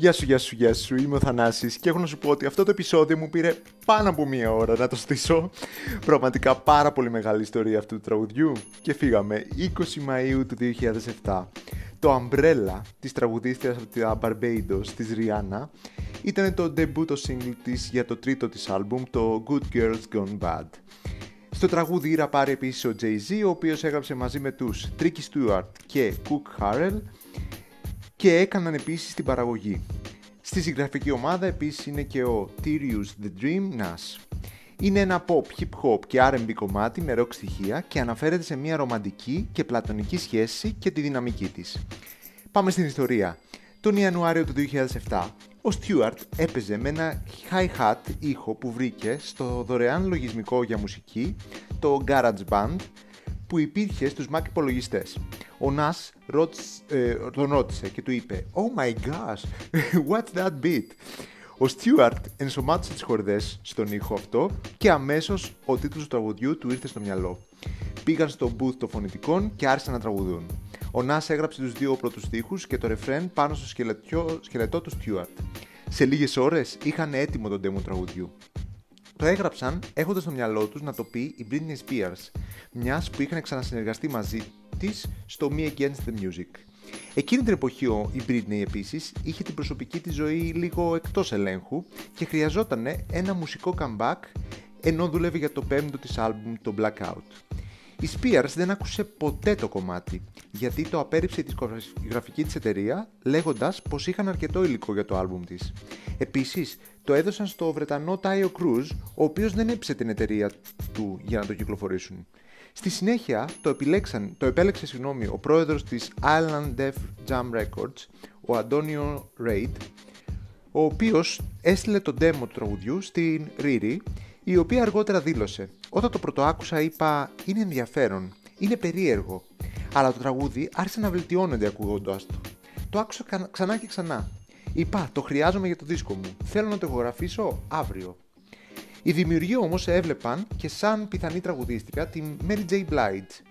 Γεια σου, γεια σου, γεια σου, είμαι ο Θανάσης και έχω να σου πω ότι αυτό το επεισόδιο μου πήρε πάνω από μία ώρα να το στήσω. Πραγματικά πάρα πολύ μεγάλη ιστορία αυτού του τραγουδιού και φύγαμε 20 Μαΐου του 2007. Το Umbrella της τραγουδίστριας από τη Barbados της Rihanna ήταν το debut το single της για το τρίτο της άλμπουμ, το Good Girls Gone Bad. Στο τραγούδι ραπάρει επίσης ο Jay-Z, ο οποίος έγραψε μαζί με τους Tricky Stewart και Cook Harrell και έκαναν επίσης την παραγωγή. Στη συγγραφική ομάδα επίσης είναι και ο Tyrius The Dream Nas. Είναι ένα pop, hip hop και R&B κομμάτι με rock στοιχεία και αναφέρεται σε μια ρομαντική και πλατωνική σχέση και τη δυναμική της. Πάμε στην ιστορία. Τον Ιανουάριο του 2007, ο Stewart έπαιζε με ένα hi-hat ήχο που βρήκε στο δωρεάν λογισμικό για μουσική, το GarageBand, που υπήρχε στους Mac υπολογιστές. Ο Nas ε, τον ρώτησε και του είπε «Oh my gosh, what's that beat?» Ο Στιούαρτ ενσωμάτωσε τις χορδές στον ήχο αυτό και αμέσως ο τίτλος του τραγουδιού του ήρθε στο μυαλό. Πήγαν στο booth των φωνητικών και άρχισαν να τραγουδούν. Ο Νάς έγραψε τους δύο πρώτους στίχους και το ρεφρέν πάνω στο σκελετό του Στιούαρτ. Σε λίγες ώρες είχαν έτοιμο τον demo τραγουδιού. Το έγραψαν έχοντας στο μυαλό τους να το πει η Britney Spears, μιας που είχαν ξανασυνεργαστεί μαζί της στο Me Against the Music. Εκείνη την εποχή η Britney επίσης είχε την προσωπική της ζωή λίγο εκτός ελέγχου και χρειαζόταν ένα μουσικό comeback ενώ δούλευε για το πέμπτο της άλμπουμ το Blackout. Η Spears δεν άκουσε ποτέ το κομμάτι, γιατί το απέρριψε η δισκογραφική της εταιρεία λέγοντας πως είχαν αρκετό υλικό για το άλμπουμ της. Επίσης, το έδωσαν στο Βρετανό Taio Cruz, ο οποίος δεν έψε την εταιρεία του για να το κυκλοφορήσουν. Στη συνέχεια το, επιλέξαν, το επέλεξε συγγνώμη, ο πρόεδρος της Island Def Jam Records, ο Αντώνιο Reid, ο οποίος έστειλε το demo του τραγουδιού στην Riri, η οποία αργότερα δήλωσε «Όταν το πρωτοάκουσα είπα είναι ενδιαφέρον, είναι περίεργο, αλλά το τραγούδι άρχισε να βελτιώνεται ακούγοντάς το. Το άκουσα ξανά και ξανά. Είπα, το χρειάζομαι για το δίσκο μου. Θέλω να το ηχογραφήσω αύριο. Οι δημιουργοί όμως έβλεπαν και σαν πιθανή τραγουδίστρια την Mary J. Blige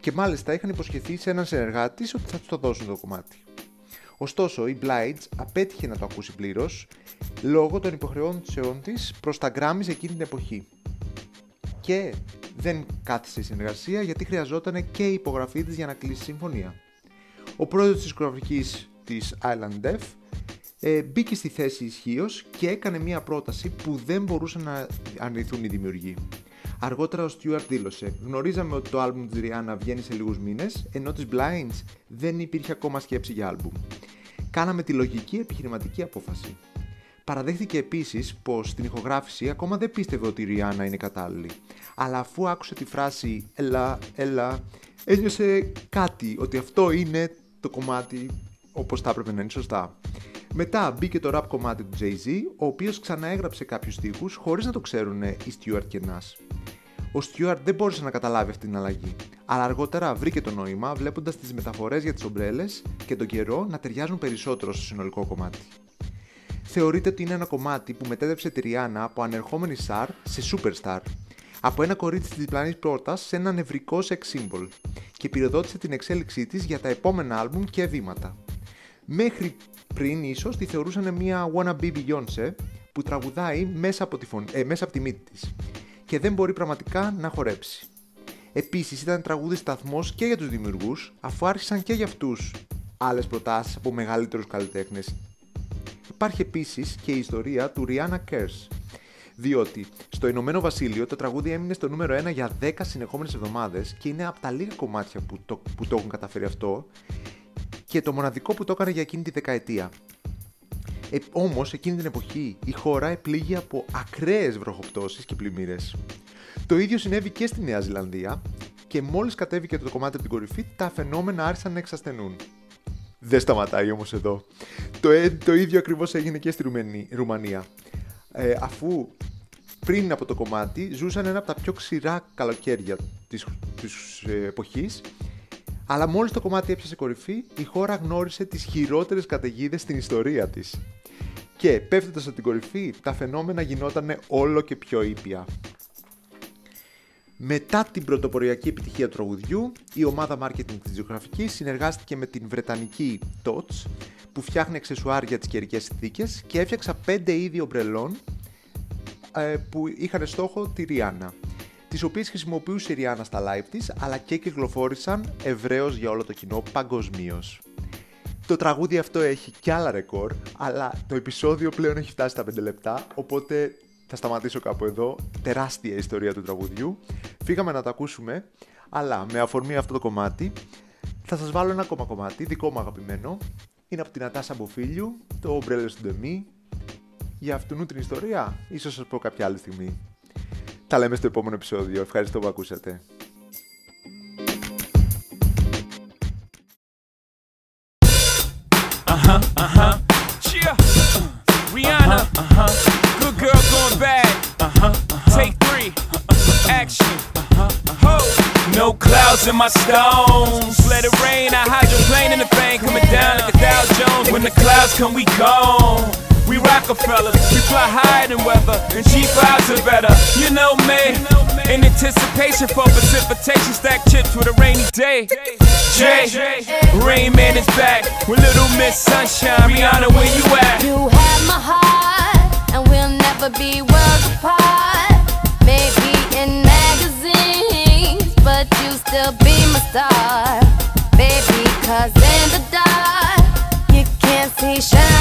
και μάλιστα είχαν υποσχεθεί σε έναν συνεργάτη ότι θα τους το δώσουν το κομμάτι. Ωστόσο, η Blige απέτυχε να το ακούσει πλήρως λόγω των υποχρεώσεών της προς τα Grammys εκείνη την εποχή. Και δεν κάθισε η συνεργασία γιατί χρειαζόταν και η υπογραφή της για να κλείσει συμφωνία. Ο πρόεδρος της δισκογραφική της Island Def ε, μπήκε στη θέση ισχύως και έκανε μια πρόταση που δεν μπορούσαν να αρνηθούν οι δημιουργοί. Αργότερα ο Stewart δήλωσε: Γνωρίζαμε ότι το άλμπουμ της Rihanna βγαίνει σε λίγους μήνες, ενώ της Blinds δεν υπήρχε ακόμα σκέψη για άλμπουμ. Κάναμε τη λογική επιχειρηματική απόφαση. Παραδέχθηκε επίσης πως στην ηχογράφηση ακόμα δεν πίστευε ότι η Rihanna είναι κατάλληλη. Αλλά αφού άκουσε τη φράση Ελά, ελά, ένιωσε κάτι ότι αυτό είναι το κομμάτι όπως θα έπρεπε να είναι σωστά. Μετά μπήκε το rap κομμάτι του Jay-Z, ο οποίος ξαναέγραψε κάποιους στίχους χωρίς να το ξέρουν οι Stewart και Nas. Ο Stewart δεν μπόρεσε να καταλάβει αυτή την αλλαγή, αλλά αργότερα βρήκε το νόημα βλέποντας τις μεταφορές για τις ομπρέλες και τον καιρό να ταιριάζουν περισσότερο στο συνολικό κομμάτι. Θεωρείται ότι είναι ένα κομμάτι που μετέδεψε τη Rihanna από ανερχόμενη star σε superstar, από ένα κορίτσι της διπλανή πόρτας σε ένα νευρικό sex symbol και πυροδότησε την εξέλιξή της για τα επόμενα άλμπουμ και βήματα. Μέχρι πριν ίσως τη θεωρούσαν μια wannabe Beyoncé που τραγουδάει μέσα από τη, φωνή, ε, μέσα από τη μύτη της και δεν μπορεί πραγματικά να χορέψει. Επίσης ήταν τραγούδι σταθμός και για τους δημιουργούς αφού άρχισαν και για αυτούς άλλες προτάσεις από μεγαλύτερους καλλιτέχνες. Υπάρχει επίσης και η ιστορία του Rihanna Cares διότι στο Ηνωμένο Βασίλειο το τραγούδι έμεινε στο νούμερο 1 για 10 συνεχόμενες εβδομάδες και είναι από τα λίγα κομμάτια που το, που το έχουν καταφέρει αυτό και το μοναδικό που το έκανε για εκείνη τη δεκαετία. Ε, Όμως, εκείνη την εποχή η χώρα επλήγει από ακραίες βροχοπτώσεις και πλημμύρες. Το ίδιο συνέβη και στη Νέα Ζηλανδία και μόλις κατέβηκε το κομμάτι από την κορυφή, τα φαινόμενα άρχισαν να εξασθενούν. Δεν σταματάει όμως εδώ. Το, ε, το ίδιο ακριβώς έγινε και στη Ρουμανία. Ε, αφού πριν από το κομμάτι ζούσαν ένα από τα πιο ξηρά καλοκαίρια της, της ε, εποχής αλλά μόλις το κομμάτι έπιασε κορυφή, η χώρα γνώρισε τις χειρότερες καταιγίδες στην ιστορία της. Και πέφτοντας από την κορυφή, τα φαινόμενα γινόταν όλο και πιο ήπια. Μετά την πρωτοποριακή επιτυχία του τραγουδιού, η ομάδα marketing της Ζωγραφικής συνεργάστηκε με την βρετανική TOTS που φτιάχνει αξεσουάρ για τις καιρικές συνθήκες και έφτιαξα 5 είδη ομπρελών ε, που είχαν στόχο τη Ριάννα τις οποίες χρησιμοποιούσε η Ριάννα στα live της, αλλά και κυκλοφόρησαν ευρέως για όλο το κοινό παγκοσμίως. Το τραγούδι αυτό έχει κι άλλα ρεκόρ, αλλά το επεισόδιο πλέον έχει φτάσει στα 5 λεπτά, οπότε θα σταματήσω κάπου εδώ. Τεράστια ιστορία του τραγουδιού. Φύγαμε να το ακούσουμε, αλλά με αφορμή αυτό το κομμάτι, θα σας βάλω ένα ακόμα κομμάτι, δικό μου αγαπημένο. Είναι από την Ατάσα Μποφίλιου, το Umbrella του Demi. Για αυτού την ιστορία, ίσως σας πω κάποια άλλη στιγμή. Τα λέμε στο επόμενο επεισόδιο. Ευχαριστώ που ακούσατε. Uh-huh, uh-huh. Yeah. Rihanna. Uh-huh. Good girl going bad. Uh-huh. Take three. Action. Ho. No clouds in my stones. Let it rain. I hydroplane in the bank. Coming down like a Dow Jones. When the clouds come, we gone. We Rockefellers, we fly higher than weather, and cheap vibes are better. You know me, in anticipation for precipitation, stack chips with a rainy day. Jay, Rain Man is back with Little Miss Sunshine. Rihanna, where you at? You have my heart, and we'll never be worlds apart. Maybe in magazines, but you still be my star. Baby, cause in the dark, you can't see shiny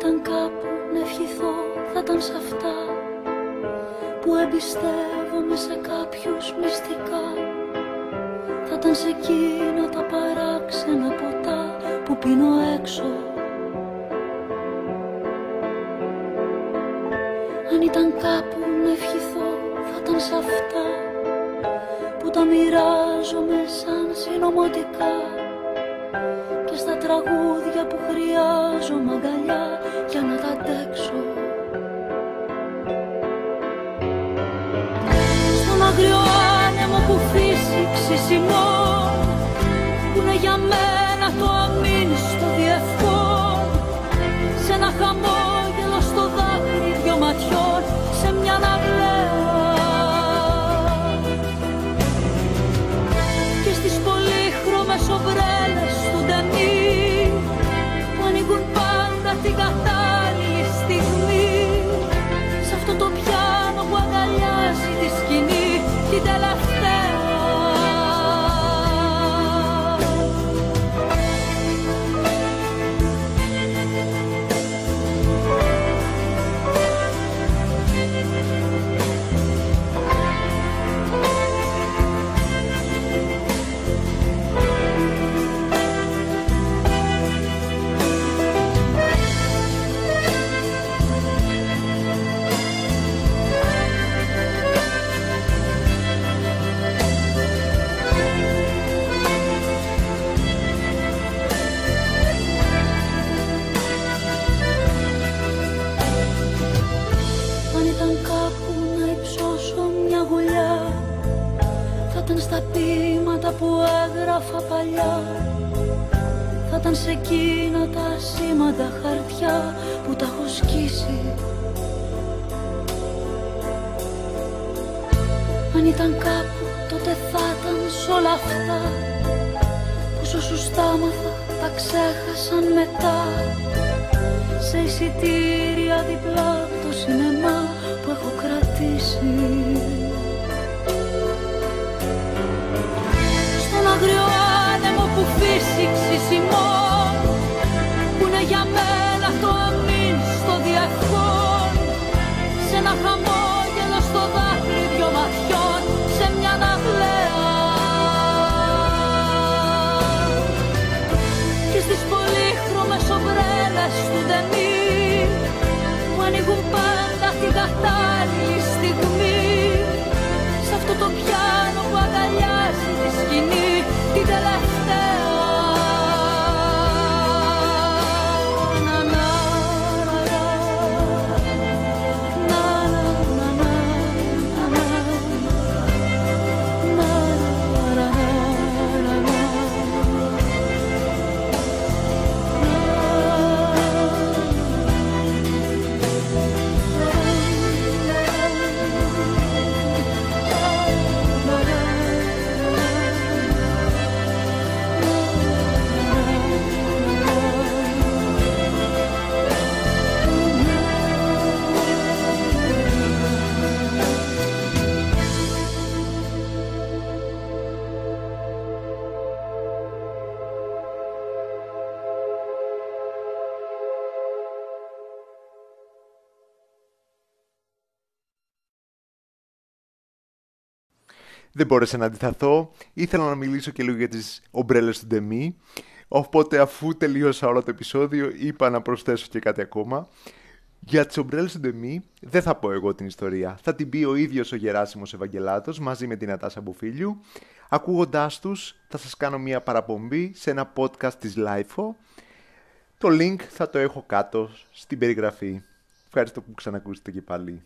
ήταν κάπου να ευχηθώ θα ήταν σε αυτά που εμπιστεύομαι σε κάποιους μυστικά. Θα ήταν σε εκείνα τα παράξενα ποτά που πίνω έξω. Αν ήταν κάπου να ευχηθώ θα ήταν σε αυτά που τα μοιράζομαι σαν συνωμοτικά. και στα τραγούδια που χρειάζομαι αγκαλιά για να τα αντέξω. Στον αγριό άνεμο που φύσηξε σημό που είναι για παλιά. Θα ήταν σε εκείνα τα σήματα χαρτιά που τα έχω σκίσει. Αν ήταν κάπου τότε θα ήταν σ' όλα αυτά. Πόσο σου τα άμαθα τα ξέχασαν μετά. Σε εισιτήρια διπλά από το σινεμά που έχω κρατήσει Δεν μπόρεσα να αντιθαθώ. Ήθελα να μιλήσω και λίγο για τις ομπρέλες του Ντεμί. Οπότε αφού τελείωσα όλο το επεισόδιο είπα να προσθέσω και κάτι ακόμα. Για τις ομπρέλες του Ντεμί δεν θα πω εγώ την ιστορία. Θα την πει ο ίδιος ο Γεράσιμος Ευαγγελάτος μαζί με την Νατάσα Μπουφίλιου. Ακούγοντάς τους θα σας κάνω μια παραπομπή σε ένα podcast της Lifeo. Το link θα το έχω κάτω στην περιγραφή. Ευχαριστώ που ξανακούσετε και πάλι.